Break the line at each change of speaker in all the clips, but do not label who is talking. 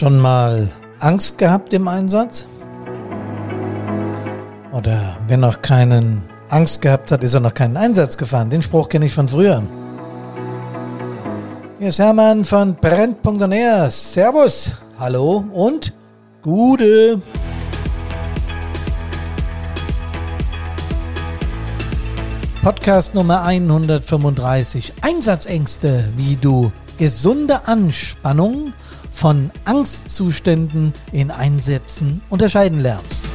Schon mal Angst gehabt im Einsatz? Oder wer noch keinen Angst gehabt hat, ist er noch keinen Einsatz gefahren. Den Spruch kenne ich von früher. Hier ist Hermann von Brent.air. Servus, hallo und Gute. Podcast Nummer 135. Einsatzängste, wie du gesunde Anspannung von Angstzuständen in Einsätzen unterscheiden lernst.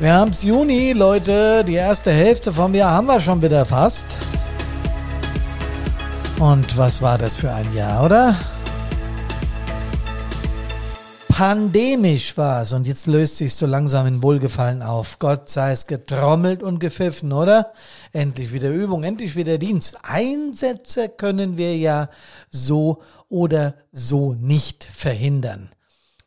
Wir haben es Juni, Leute. Die erste Hälfte vom Jahr haben wir schon wieder fast. Und was war das für ein Jahr, oder? Pandemisch war es und jetzt löst sich so langsam in Wohlgefallen auf. Gott sei es getrommelt und gepfiffen, oder? Endlich wieder Übung, endlich wieder Dienst. Einsätze können wir ja so oder so nicht verhindern.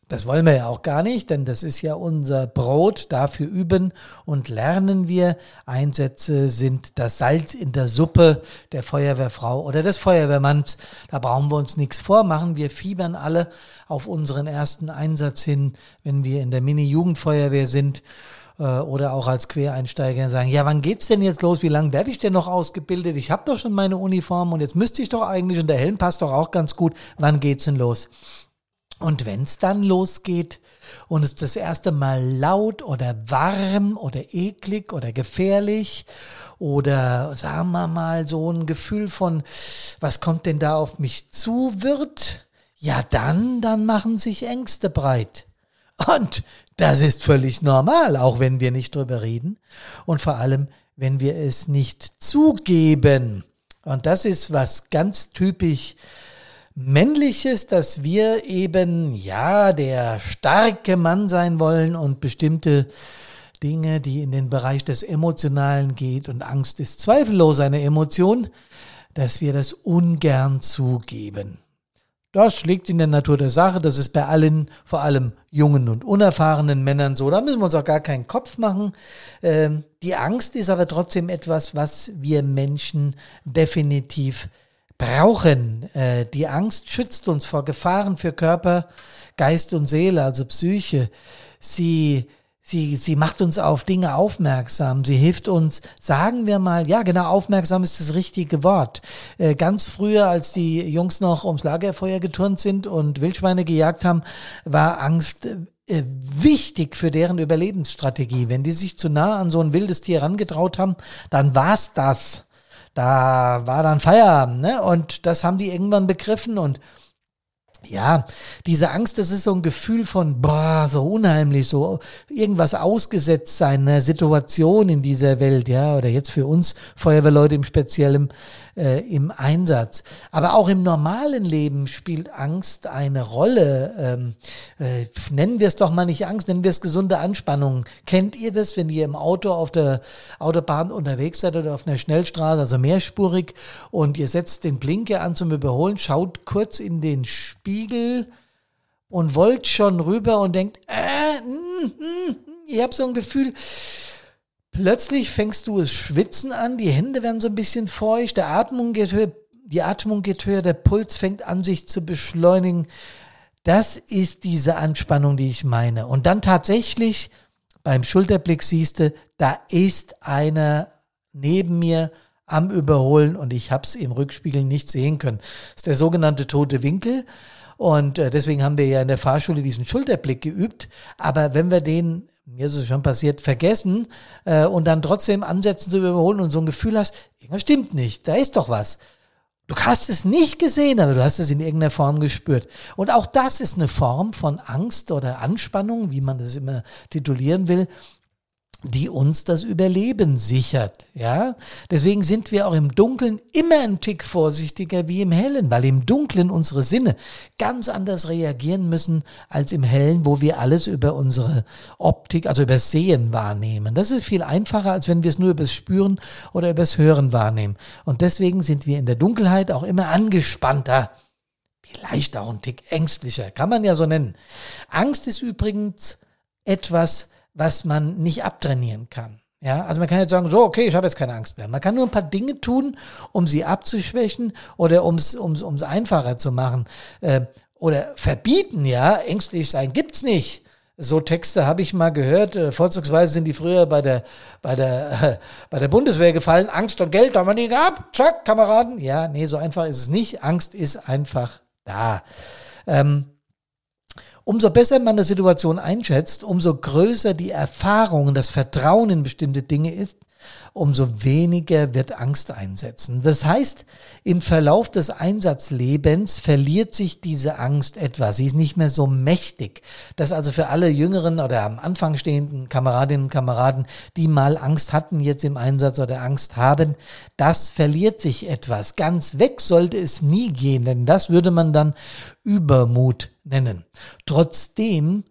Das wollen wir ja auch gar nicht, denn das ist ja unser Brot. Dafür üben und lernen wir. Einsätze sind das Salz in der Suppe der Feuerwehrfrau oder des Feuerwehrmanns. Da brauchen wir uns nichts vormachen. Wir fiebern alle auf unseren ersten Einsatz hin, wenn wir in der Mini-Jugendfeuerwehr sind äh, oder auch als Quereinsteiger sagen, ja, wann geht's denn jetzt los? Wie lange werde ich denn noch ausgebildet? Ich habe doch schon meine Uniform und jetzt müsste ich doch eigentlich und der Helm passt doch auch ganz gut. Wann geht's denn los? Und wenn es dann losgeht und es das erste Mal laut oder warm oder eklig oder gefährlich oder sagen wir mal so ein Gefühl von, was kommt denn da auf mich zu wird, ja dann, dann machen sich Ängste breit. Und das ist völlig normal, auch wenn wir nicht drüber reden und vor allem, wenn wir es nicht zugeben. Und das ist was ganz typisch Männliches, dass wir eben, ja, der starke Mann sein wollen und bestimmte Dinge, die in den Bereich des Emotionalen geht und Angst ist zweifellos eine Emotion, dass wir das ungern zugeben. Das liegt in der Natur der Sache, das ist bei allen, vor allem jungen und unerfahrenen Männern so. Da müssen wir uns auch gar keinen Kopf machen. Ähm, die Angst ist aber trotzdem etwas, was wir Menschen definitiv brauchen. Äh, die Angst schützt uns vor Gefahren für Körper, Geist und Seele, also Psyche. Sie, sie, sie macht uns auf Dinge aufmerksam. Sie hilft uns, sagen wir mal, ja, genau, aufmerksam ist das richtige Wort. Äh, ganz früher, als die Jungs noch ums Lagerfeuer geturnt sind und Wildschweine gejagt haben, war Angst äh, wichtig für deren Überlebensstrategie. Wenn die sich zu nah an so ein wildes Tier herangetraut haben, dann war's das da war dann Feierabend, ne? Und das haben die irgendwann begriffen und ja, diese Angst, das ist so ein Gefühl von, boah, so unheimlich, so irgendwas ausgesetzt sein, eine Situation in dieser Welt, ja, oder jetzt für uns Feuerwehrleute im Speziellen äh, im Einsatz. Aber auch im normalen Leben spielt Angst eine Rolle. Ähm, äh, nennen wir es doch mal nicht Angst, nennen wir es gesunde Anspannung. Kennt ihr das, wenn ihr im Auto auf der Autobahn unterwegs seid oder auf einer Schnellstraße, also mehrspurig, und ihr setzt den Blinker an zum Überholen, schaut kurz in den Spiegel und wollt schon rüber und denkt, äh, mm, mm, ihr habt so ein Gefühl, Plötzlich fängst du es schwitzen an, die Hände werden so ein bisschen feucht, der Atmung geht höher, die Atmung geht höher, der Puls fängt an sich zu beschleunigen. Das ist diese Anspannung, die ich meine. Und dann tatsächlich beim Schulterblick siehst du, da ist einer neben mir am Überholen und ich habe es im Rückspiegel nicht sehen können. Das ist der sogenannte tote Winkel. Und äh, deswegen haben wir ja in der Fahrschule diesen Schulterblick geübt. Aber wenn wir den mir ist es schon passiert, vergessen äh, und dann trotzdem ansetzen zu überholen und so ein Gefühl hast, irgendwas stimmt nicht, da ist doch was. Du hast es nicht gesehen, aber du hast es in irgendeiner Form gespürt. Und auch das ist eine Form von Angst oder Anspannung, wie man das immer titulieren will, die uns das Überleben sichert, ja. Deswegen sind wir auch im Dunkeln immer ein Tick vorsichtiger wie im Hellen, weil im Dunkeln unsere Sinne ganz anders reagieren müssen als im Hellen, wo wir alles über unsere Optik, also über Sehen wahrnehmen. Das ist viel einfacher, als wenn wir es nur übers Spüren oder übers Hören wahrnehmen. Und deswegen sind wir in der Dunkelheit auch immer angespannter. Vielleicht auch ein Tick ängstlicher, kann man ja so nennen. Angst ist übrigens etwas, was man nicht abtrainieren kann. Ja, also man kann jetzt sagen, so, okay, ich habe jetzt keine Angst mehr. Man kann nur ein paar Dinge tun, um sie abzuschwächen oder um es einfacher zu machen. Äh, oder verbieten, ja, ängstlich sein gibt's nicht. So Texte habe ich mal gehört. Äh, vorzugsweise sind die früher bei der, bei der, äh, bei der Bundeswehr gefallen. Angst und Geld haben wir nie gehabt. Zack, Kameraden. Ja, nee, so einfach ist es nicht. Angst ist einfach da. Ähm, umso besser man eine Situation einschätzt, umso größer die Erfahrung das Vertrauen in bestimmte Dinge ist, umso weniger wird Angst einsetzen. Das heißt, im Verlauf des Einsatzlebens verliert sich diese Angst etwas. Sie ist nicht mehr so mächtig. Das also für alle jüngeren oder am Anfang stehenden Kameradinnen und Kameraden, die mal Angst hatten jetzt im Einsatz oder Angst haben, das verliert sich etwas. Ganz weg sollte es nie gehen, denn das würde man dann Übermut nennen. Trotzdem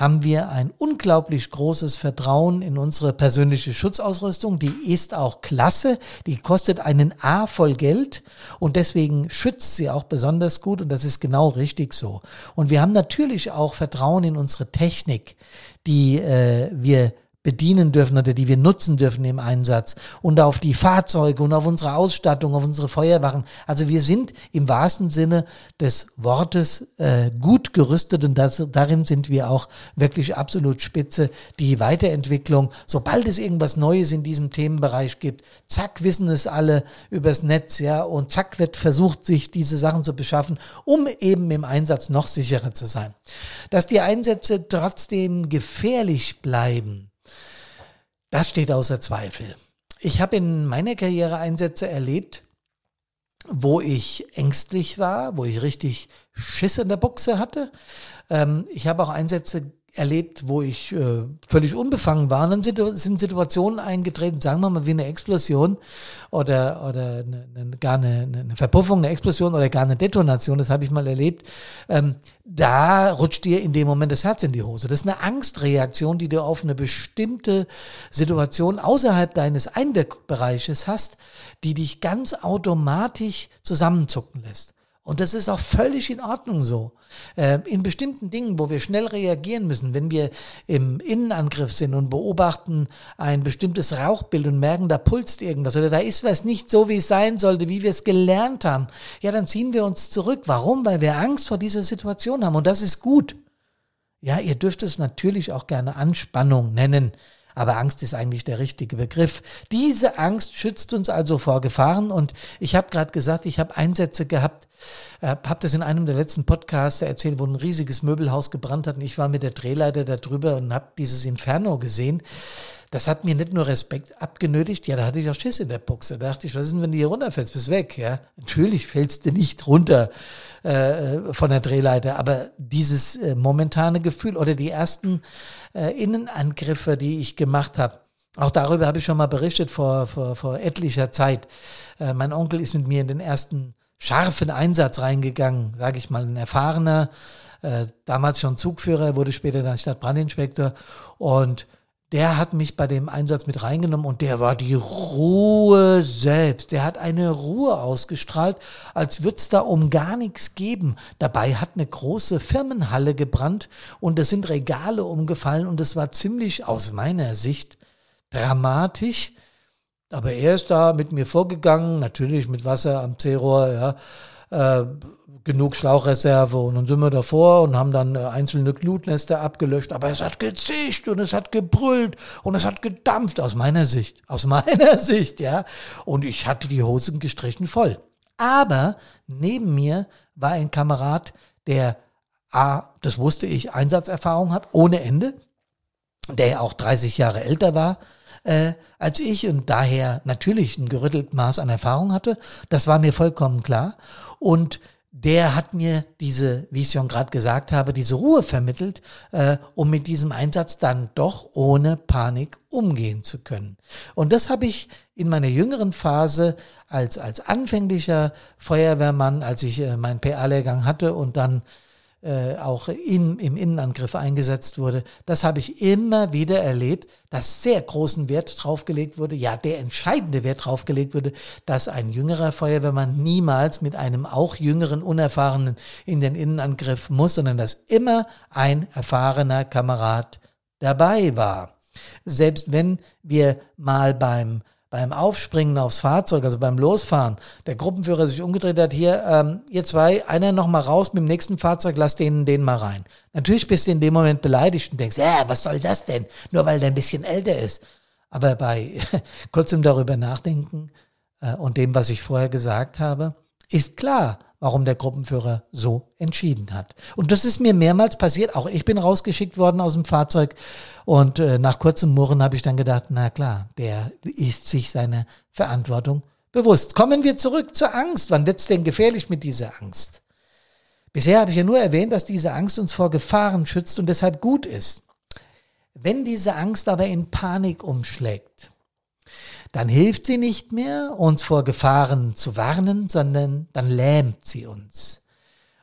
haben wir ein unglaublich großes Vertrauen in unsere persönliche Schutzausrüstung. Die ist auch klasse. Die kostet einen A voll Geld und deswegen schützt sie auch besonders gut und das ist genau richtig so. Und wir haben natürlich auch Vertrauen in unsere Technik, die äh, wir bedienen dürfen oder die wir nutzen dürfen im Einsatz und auf die Fahrzeuge und auf unsere Ausstattung, auf unsere Feuerwachen. Also wir sind im wahrsten Sinne des Wortes äh, gut gerüstet und das, darin sind wir auch wirklich absolut spitze. Die Weiterentwicklung, sobald es irgendwas Neues in diesem Themenbereich gibt, zack, wissen es alle übers Netz, ja, und zack wird versucht, sich diese Sachen zu beschaffen, um eben im Einsatz noch sicherer zu sein. Dass die Einsätze trotzdem gefährlich bleiben, das steht außer Zweifel. Ich habe in meiner Karriere Einsätze erlebt, wo ich ängstlich war, wo ich richtig Schiss in der Buchse hatte. Ähm, ich habe auch Einsätze erlebt, wo ich äh, völlig unbefangen war. Und dann sind, sind, Situationen eingetreten, sagen wir mal wie eine Explosion oder, oder eine, eine, gar eine, eine, Verpuffung, eine Explosion oder gar eine Detonation, das habe ich mal erlebt. Ähm, da rutscht dir in dem Moment das Herz in die Hose. Das ist eine Angstreaktion, die du auf eine bestimmte Situation außerhalb deines Einwirkbereiches hast, die dich ganz automatisch zusammenzucken lässt. Und das ist auch völlig in Ordnung so. Äh, in bestimmten Dingen, wo wir schnell reagieren müssen, wenn wir im Innenangriff sind und beobachten ein bestimmtes Rauchbild und merken, da pulst irgendwas oder da ist was nicht so, wie es sein sollte, wie wir es gelernt haben, ja, dann ziehen wir uns zurück. Warum? Weil wir Angst vor dieser Situation haben. Und das ist gut. Ja, ihr dürft es natürlich auch gerne Anspannung nennen. Aber Angst ist eigentlich der richtige Begriff. Diese Angst schützt uns also vor Gefahren. Und ich habe gerade gesagt, ich habe Einsätze gehabt, äh, habe das in einem der letzten Podcasts erzählt, wo ein riesiges Möbelhaus gebrannt hat. Und ich war mit der Drehleiter da drüber und habe dieses Inferno gesehen. Das hat mir nicht nur Respekt abgenötigt, ja, da hatte ich auch Schiss in der Buchse. Da dachte ich, was ist denn, wenn du hier runterfällst? Bist weg, ja. Natürlich fällst du nicht runter äh, von der Drehleiter, aber dieses äh, momentane Gefühl oder die ersten äh, Innenangriffe, die ich gemacht habe, auch darüber habe ich schon mal berichtet vor, vor, vor etlicher Zeit. Äh, mein Onkel ist mit mir in den ersten scharfen Einsatz reingegangen, sage ich mal, ein erfahrener, äh, damals schon Zugführer, wurde später dann Stadtbrandinspektor und der hat mich bei dem Einsatz mit reingenommen und der war die Ruhe selbst. Der hat eine Ruhe ausgestrahlt, als würde es da um gar nichts geben. Dabei hat eine große Firmenhalle gebrannt und es sind Regale umgefallen und es war ziemlich aus meiner Sicht dramatisch. Aber er ist da mit mir vorgegangen, natürlich mit Wasser am C-Rohr, ja. Äh, genug Schlauchreserve und dann sind wir davor und haben dann äh, einzelne Glutnester abgelöscht, aber es hat gezischt und es hat gebrüllt und es hat gedampft aus meiner Sicht, aus meiner Sicht, ja. Und ich hatte die Hosen gestrichen voll. Aber neben mir war ein Kamerad, der A, das wusste ich, Einsatzerfahrung hat, ohne Ende, der auch 30 Jahre älter war äh, als ich und daher natürlich ein gerüttelt Maß an Erfahrung hatte. Das war mir vollkommen klar. Und der hat mir diese, wie ich schon gerade gesagt habe, diese Ruhe vermittelt, äh, um mit diesem Einsatz dann doch ohne Panik umgehen zu können. Und das habe ich in meiner jüngeren Phase als, als anfänglicher Feuerwehrmann, als ich äh, meinen PA-Lehrgang hatte und dann äh, auch in, im Innenangriff eingesetzt wurde. Das habe ich immer wieder erlebt, dass sehr großen Wert draufgelegt wurde, ja, der entscheidende Wert draufgelegt wurde, dass ein jüngerer Feuerwehrmann niemals mit einem auch jüngeren, unerfahrenen in den Innenangriff muss, sondern dass immer ein erfahrener Kamerad dabei war. selbst wenn wir mal beim beim Aufspringen aufs Fahrzeug, also beim Losfahren, der Gruppenführer sich umgedreht hat, hier, ähm, ihr zwei, einer noch mal raus mit dem nächsten Fahrzeug, lasst den, den mal rein. Natürlich bist du in dem Moment beleidigt und denkst, ja, was soll das denn? Nur weil der ein bisschen älter ist. Aber bei kurzem darüber nachdenken äh, und dem, was ich vorher gesagt habe, ist klar, warum der Gruppenführer so entschieden hat. Und das ist mir mehrmals passiert. Auch ich bin rausgeschickt worden aus dem Fahrzeug. Und äh, nach kurzem Murren habe ich dann gedacht, na klar, der ist sich seiner Verantwortung bewusst. Kommen wir zurück zur Angst. Wann wird es denn gefährlich mit dieser Angst? Bisher habe ich ja nur erwähnt, dass diese Angst uns vor Gefahren schützt und deshalb gut ist. Wenn diese Angst aber in Panik umschlägt, dann hilft sie nicht mehr, uns vor Gefahren zu warnen, sondern dann lähmt sie uns.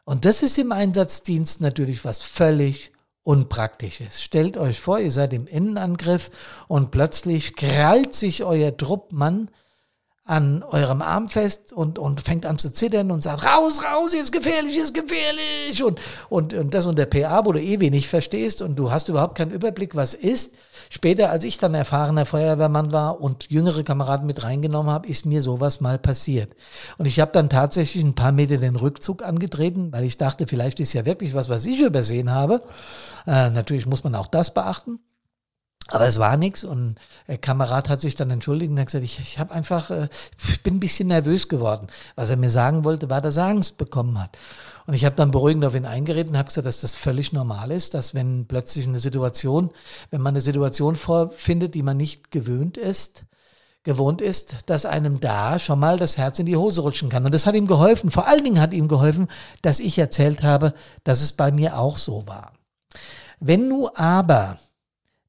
Und das ist im Einsatzdienst natürlich was völlig Unpraktisches. Stellt euch vor, ihr seid im Innenangriff und plötzlich krallt sich euer Truppmann an eurem Arm fest und, und fängt an zu zittern und sagt, raus, raus, ist gefährlich, ist gefährlich. Und, und, und das unter PA, wo du eh wenig verstehst und du hast überhaupt keinen Überblick, was ist. Später, als ich dann erfahrener Feuerwehrmann war und jüngere Kameraden mit reingenommen habe, ist mir sowas mal passiert. Und ich habe dann tatsächlich ein paar Meter den Rückzug angetreten, weil ich dachte, vielleicht ist ja wirklich was, was ich übersehen habe. Äh, natürlich muss man auch das beachten. Aber es war nichts und der Kamerad hat sich dann entschuldigt und hat gesagt, ich, ich habe einfach, äh, ich bin ein bisschen nervös geworden. Was er mir sagen wollte, war, dass er Angst bekommen hat. Und ich habe dann beruhigend auf ihn eingeredet und habe gesagt, dass das völlig normal ist, dass wenn plötzlich eine Situation, wenn man eine Situation vorfindet, die man nicht gewöhnt ist, gewohnt ist, dass einem da schon mal das Herz in die Hose rutschen kann. Und das hat ihm geholfen. Vor allen Dingen hat ihm geholfen, dass ich erzählt habe, dass es bei mir auch so war. Wenn du aber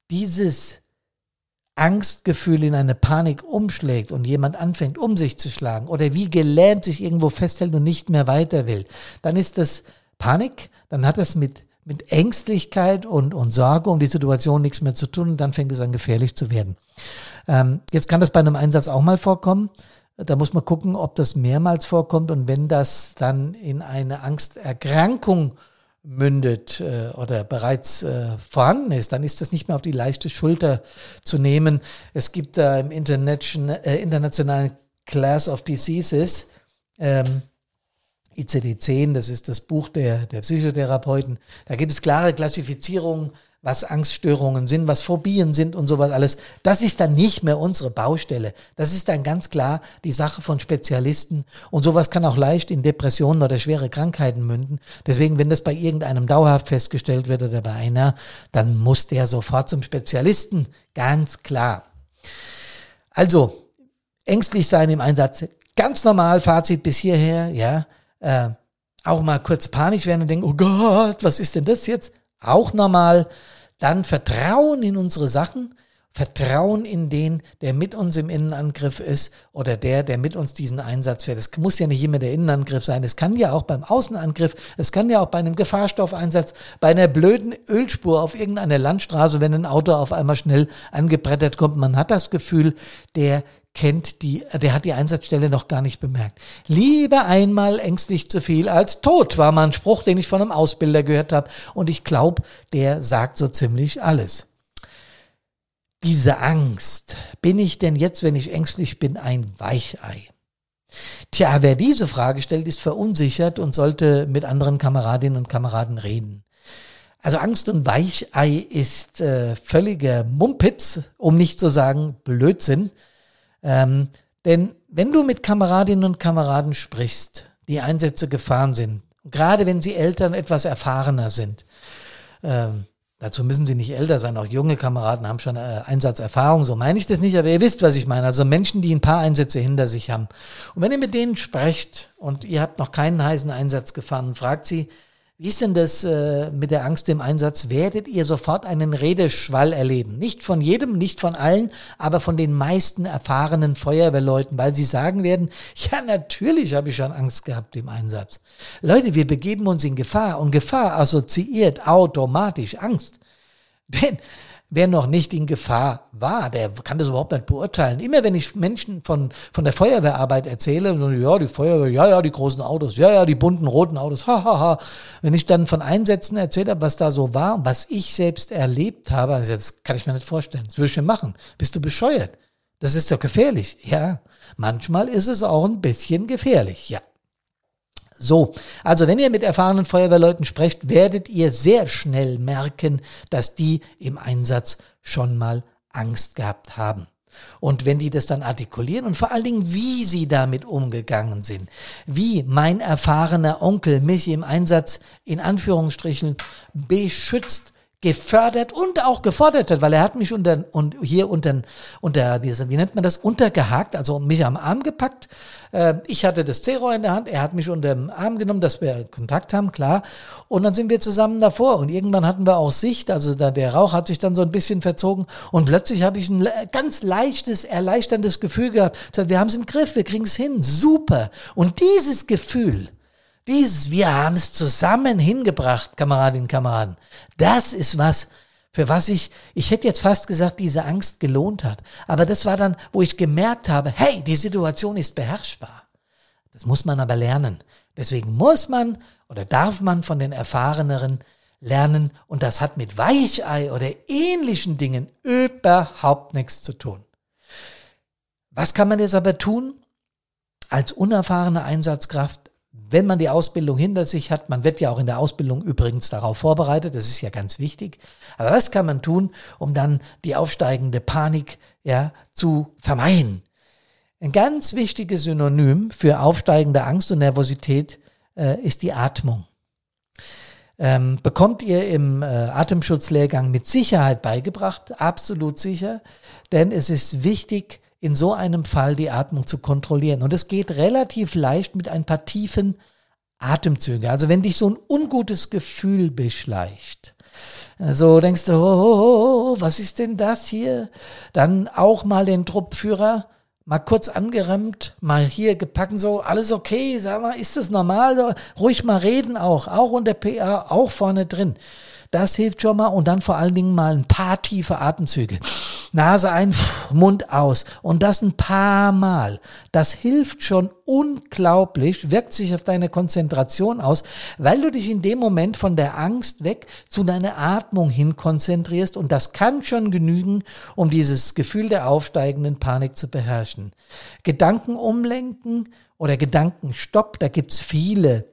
dieses Angstgefühl in eine Panik umschlägt und jemand anfängt, um sich zu schlagen oder wie gelähmt sich irgendwo festhält und nicht mehr weiter will, dann ist das Panik, dann hat das mit, mit Ängstlichkeit und, und Sorge um die Situation nichts mehr zu tun und dann fängt es an gefährlich zu werden. Ähm, jetzt kann das bei einem Einsatz auch mal vorkommen. Da muss man gucken, ob das mehrmals vorkommt und wenn das dann in eine Angsterkrankung mündet äh, oder bereits äh, vorhanden ist, dann ist das nicht mehr auf die leichte Schulter zu nehmen. Es gibt da im äh, internationalen Class of Diseases ähm, ICD-10, das ist das Buch der, der Psychotherapeuten, da gibt es klare Klassifizierungen was Angststörungen sind, was Phobien sind und sowas alles. Das ist dann nicht mehr unsere Baustelle. Das ist dann ganz klar die Sache von Spezialisten. Und sowas kann auch leicht in Depressionen oder schwere Krankheiten münden. Deswegen, wenn das bei irgendeinem dauerhaft festgestellt wird oder bei einer, dann muss der sofort zum Spezialisten. Ganz klar. Also, ängstlich sein im Einsatz. Ganz normal, Fazit bis hierher, ja. Äh, auch mal kurz panisch werden und denken, oh Gott, was ist denn das jetzt? Auch normal. Dann Vertrauen in unsere Sachen, Vertrauen in den, der mit uns im Innenangriff ist oder der, der mit uns diesen Einsatz fährt. Es muss ja nicht immer der Innenangriff sein. Es kann ja auch beim Außenangriff, es kann ja auch bei einem Gefahrstoffeinsatz, bei einer blöden Ölspur auf irgendeiner Landstraße, wenn ein Auto auf einmal schnell angebrettert kommt. Man hat das Gefühl, der kennt die, der hat die Einsatzstelle noch gar nicht bemerkt. Lieber einmal ängstlich zu viel als tot, war mal ein Spruch, den ich von einem Ausbilder gehört habe. Und ich glaube, der sagt so ziemlich alles. Diese Angst, bin ich denn jetzt, wenn ich ängstlich bin, ein Weichei? Tja, wer diese Frage stellt, ist verunsichert und sollte mit anderen Kameradinnen und Kameraden reden. Also Angst und Weichei ist äh, völliger Mumpitz, um nicht zu sagen Blödsinn. Ähm, denn wenn du mit Kameradinnen und Kameraden sprichst, die Einsätze gefahren sind, gerade wenn sie Eltern etwas erfahrener sind, ähm, dazu müssen sie nicht älter sein, auch junge Kameraden haben schon äh, Einsatzerfahrung, so meine ich das nicht, aber ihr wisst, was ich meine. Also Menschen, die ein paar Einsätze hinter sich haben. Und wenn ihr mit denen sprecht und ihr habt noch keinen heißen Einsatz gefahren, fragt sie, wie ist denn das äh, mit der Angst im Einsatz? Werdet ihr sofort einen Redeschwall erleben? Nicht von jedem, nicht von allen, aber von den meisten erfahrenen Feuerwehrleuten, weil sie sagen werden, ja natürlich habe ich schon Angst gehabt im Einsatz. Leute, wir begeben uns in Gefahr und Gefahr assoziiert automatisch Angst. Denn Wer noch nicht in Gefahr war, der kann das überhaupt nicht beurteilen. Immer wenn ich Menschen von, von der Feuerwehrarbeit erzähle, so, ja, die Feuerwehr, ja, ja, die großen Autos, ja, ja, die bunten roten Autos, hahaha. Ha, ha. Wenn ich dann von Einsätzen erzählt habe, was da so war, was ich selbst erlebt habe, also das kann ich mir nicht vorstellen. Das würde ich mir machen. Bist du bescheuert? Das ist doch gefährlich. Ja, manchmal ist es auch ein bisschen gefährlich, ja. So, also wenn ihr mit erfahrenen Feuerwehrleuten sprecht, werdet ihr sehr schnell merken, dass die im Einsatz schon mal Angst gehabt haben. Und wenn die das dann artikulieren und vor allen Dingen, wie sie damit umgegangen sind, wie mein erfahrener Onkel mich im Einsatz in Anführungsstrichen beschützt, gefördert und auch gefordert hat, weil er hat mich unter und hier unter unter wie, nennt man das untergehakt, also mich am Arm gepackt. Äh, ich hatte das C-Rohr in der Hand, er hat mich unter dem Arm genommen, dass wir Kontakt haben, klar. Und dann sind wir zusammen davor und irgendwann hatten wir auch Sicht, also da, der Rauch hat sich dann so ein bisschen verzogen und plötzlich habe ich ein ganz leichtes, erleichterndes Gefühl gehabt. Wir haben es im Griff, wir kriegen es hin, super. Und dieses Gefühl dieses, wir haben es zusammen hingebracht, Kameradinnen und Kameraden. Das ist was, für was ich, ich hätte jetzt fast gesagt, diese Angst gelohnt hat. Aber das war dann, wo ich gemerkt habe, hey, die Situation ist beherrschbar. Das muss man aber lernen. Deswegen muss man oder darf man von den Erfahreneren lernen und das hat mit Weichei oder ähnlichen Dingen überhaupt nichts zu tun. Was kann man jetzt aber tun? Als unerfahrene Einsatzkraft wenn man die Ausbildung hinter sich hat, man wird ja auch in der Ausbildung übrigens darauf vorbereitet, das ist ja ganz wichtig. Aber was kann man tun, um dann die aufsteigende Panik ja, zu vermeiden? Ein ganz wichtiges Synonym für aufsteigende Angst und Nervosität äh, ist die Atmung. Ähm, bekommt ihr im äh, Atemschutzlehrgang mit Sicherheit beigebracht, absolut sicher, denn es ist wichtig, in so einem Fall die Atmung zu kontrollieren. Und es geht relativ leicht mit ein paar tiefen Atemzügen. Also wenn dich so ein ungutes Gefühl beschleicht, so denkst du, oh, oh, oh, oh, was ist denn das hier? Dann auch mal den Truppführer mal kurz angeremmt, mal hier gepackt, so, alles okay, sag mal, ist das normal? So, ruhig mal reden auch, auch unter PA, auch vorne drin. Das hilft schon mal und dann vor allen Dingen mal ein paar tiefe Atemzüge. Nase ein, Mund aus und das ein paar Mal. Das hilft schon unglaublich, wirkt sich auf deine Konzentration aus, weil du dich in dem Moment von der Angst weg zu deiner Atmung hin konzentrierst und das kann schon genügen, um dieses Gefühl der aufsteigenden Panik zu beherrschen. Gedanken umlenken oder Gedankenstopp, da gibt's viele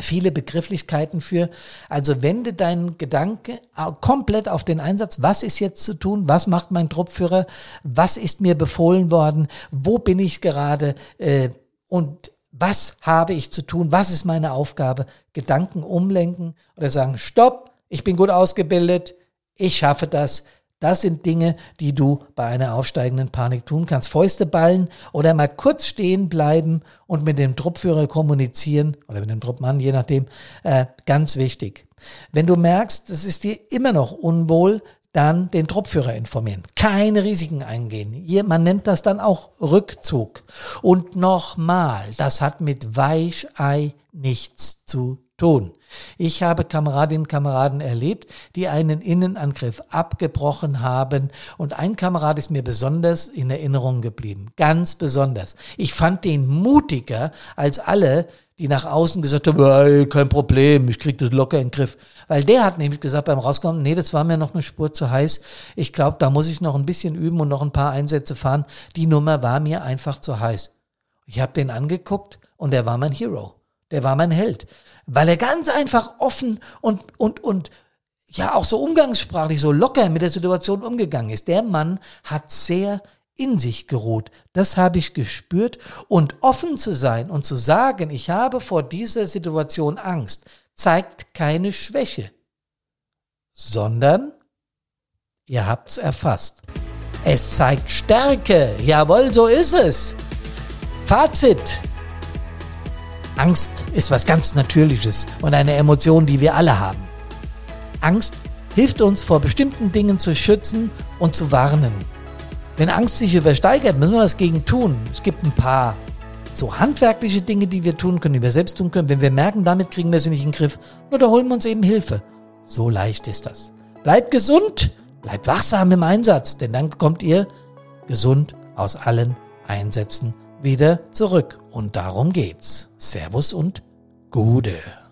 viele Begrifflichkeiten für. Also wende deinen Gedanke komplett auf den Einsatz. Was ist jetzt zu tun? Was macht mein Truppführer? Was ist mir befohlen worden? Wo bin ich gerade? Äh, und was habe ich zu tun? Was ist meine Aufgabe? Gedanken umlenken oder sagen, stopp, ich bin gut ausgebildet, ich schaffe das, das sind Dinge, die du bei einer aufsteigenden Panik tun kannst. Fäuste ballen oder mal kurz stehen bleiben und mit dem Truppführer kommunizieren oder mit dem Truppmann, je nachdem, äh, ganz wichtig. Wenn du merkst, es ist dir immer noch unwohl, dann den Truppführer informieren. Keine Risiken eingehen. Hier, man nennt das dann auch Rückzug. Und nochmal, das hat mit Weichei nichts zu tun. Ich habe Kameradinnen und Kameraden erlebt, die einen Innenangriff abgebrochen haben und ein Kamerad ist mir besonders in Erinnerung geblieben. Ganz besonders. Ich fand den mutiger als alle, die nach außen gesagt haben, hey, kein Problem, ich krieg das locker in den Griff. Weil der hat nämlich gesagt beim Rauskommen, nee, das war mir noch eine Spur zu heiß. Ich glaube, da muss ich noch ein bisschen üben und noch ein paar Einsätze fahren. Die Nummer war mir einfach zu heiß. Ich habe den angeguckt und der war mein Hero. Der war mein Held weil er ganz einfach offen und, und, und ja auch so umgangssprachlich, so locker mit der Situation umgegangen ist. Der Mann hat sehr in sich geruht. Das habe ich gespürt. Und offen zu sein und zu sagen, ich habe vor dieser Situation Angst, zeigt keine Schwäche, sondern ihr habt's erfasst. Es zeigt Stärke. Jawohl, so ist es. Fazit. Angst ist was ganz Natürliches und eine Emotion, die wir alle haben. Angst hilft uns vor bestimmten Dingen zu schützen und zu warnen. Wenn Angst sich übersteigert, müssen wir was gegen tun. Es gibt ein paar so handwerkliche Dinge, die wir tun können, die wir selbst tun können. Wenn wir merken, damit kriegen wir sie nicht in den Griff, nur da holen wir uns eben Hilfe. So leicht ist das. Bleibt gesund, bleibt wachsam im Einsatz, denn dann kommt ihr gesund aus allen Einsätzen wieder zurück. Und darum geht's. Servus und Gude.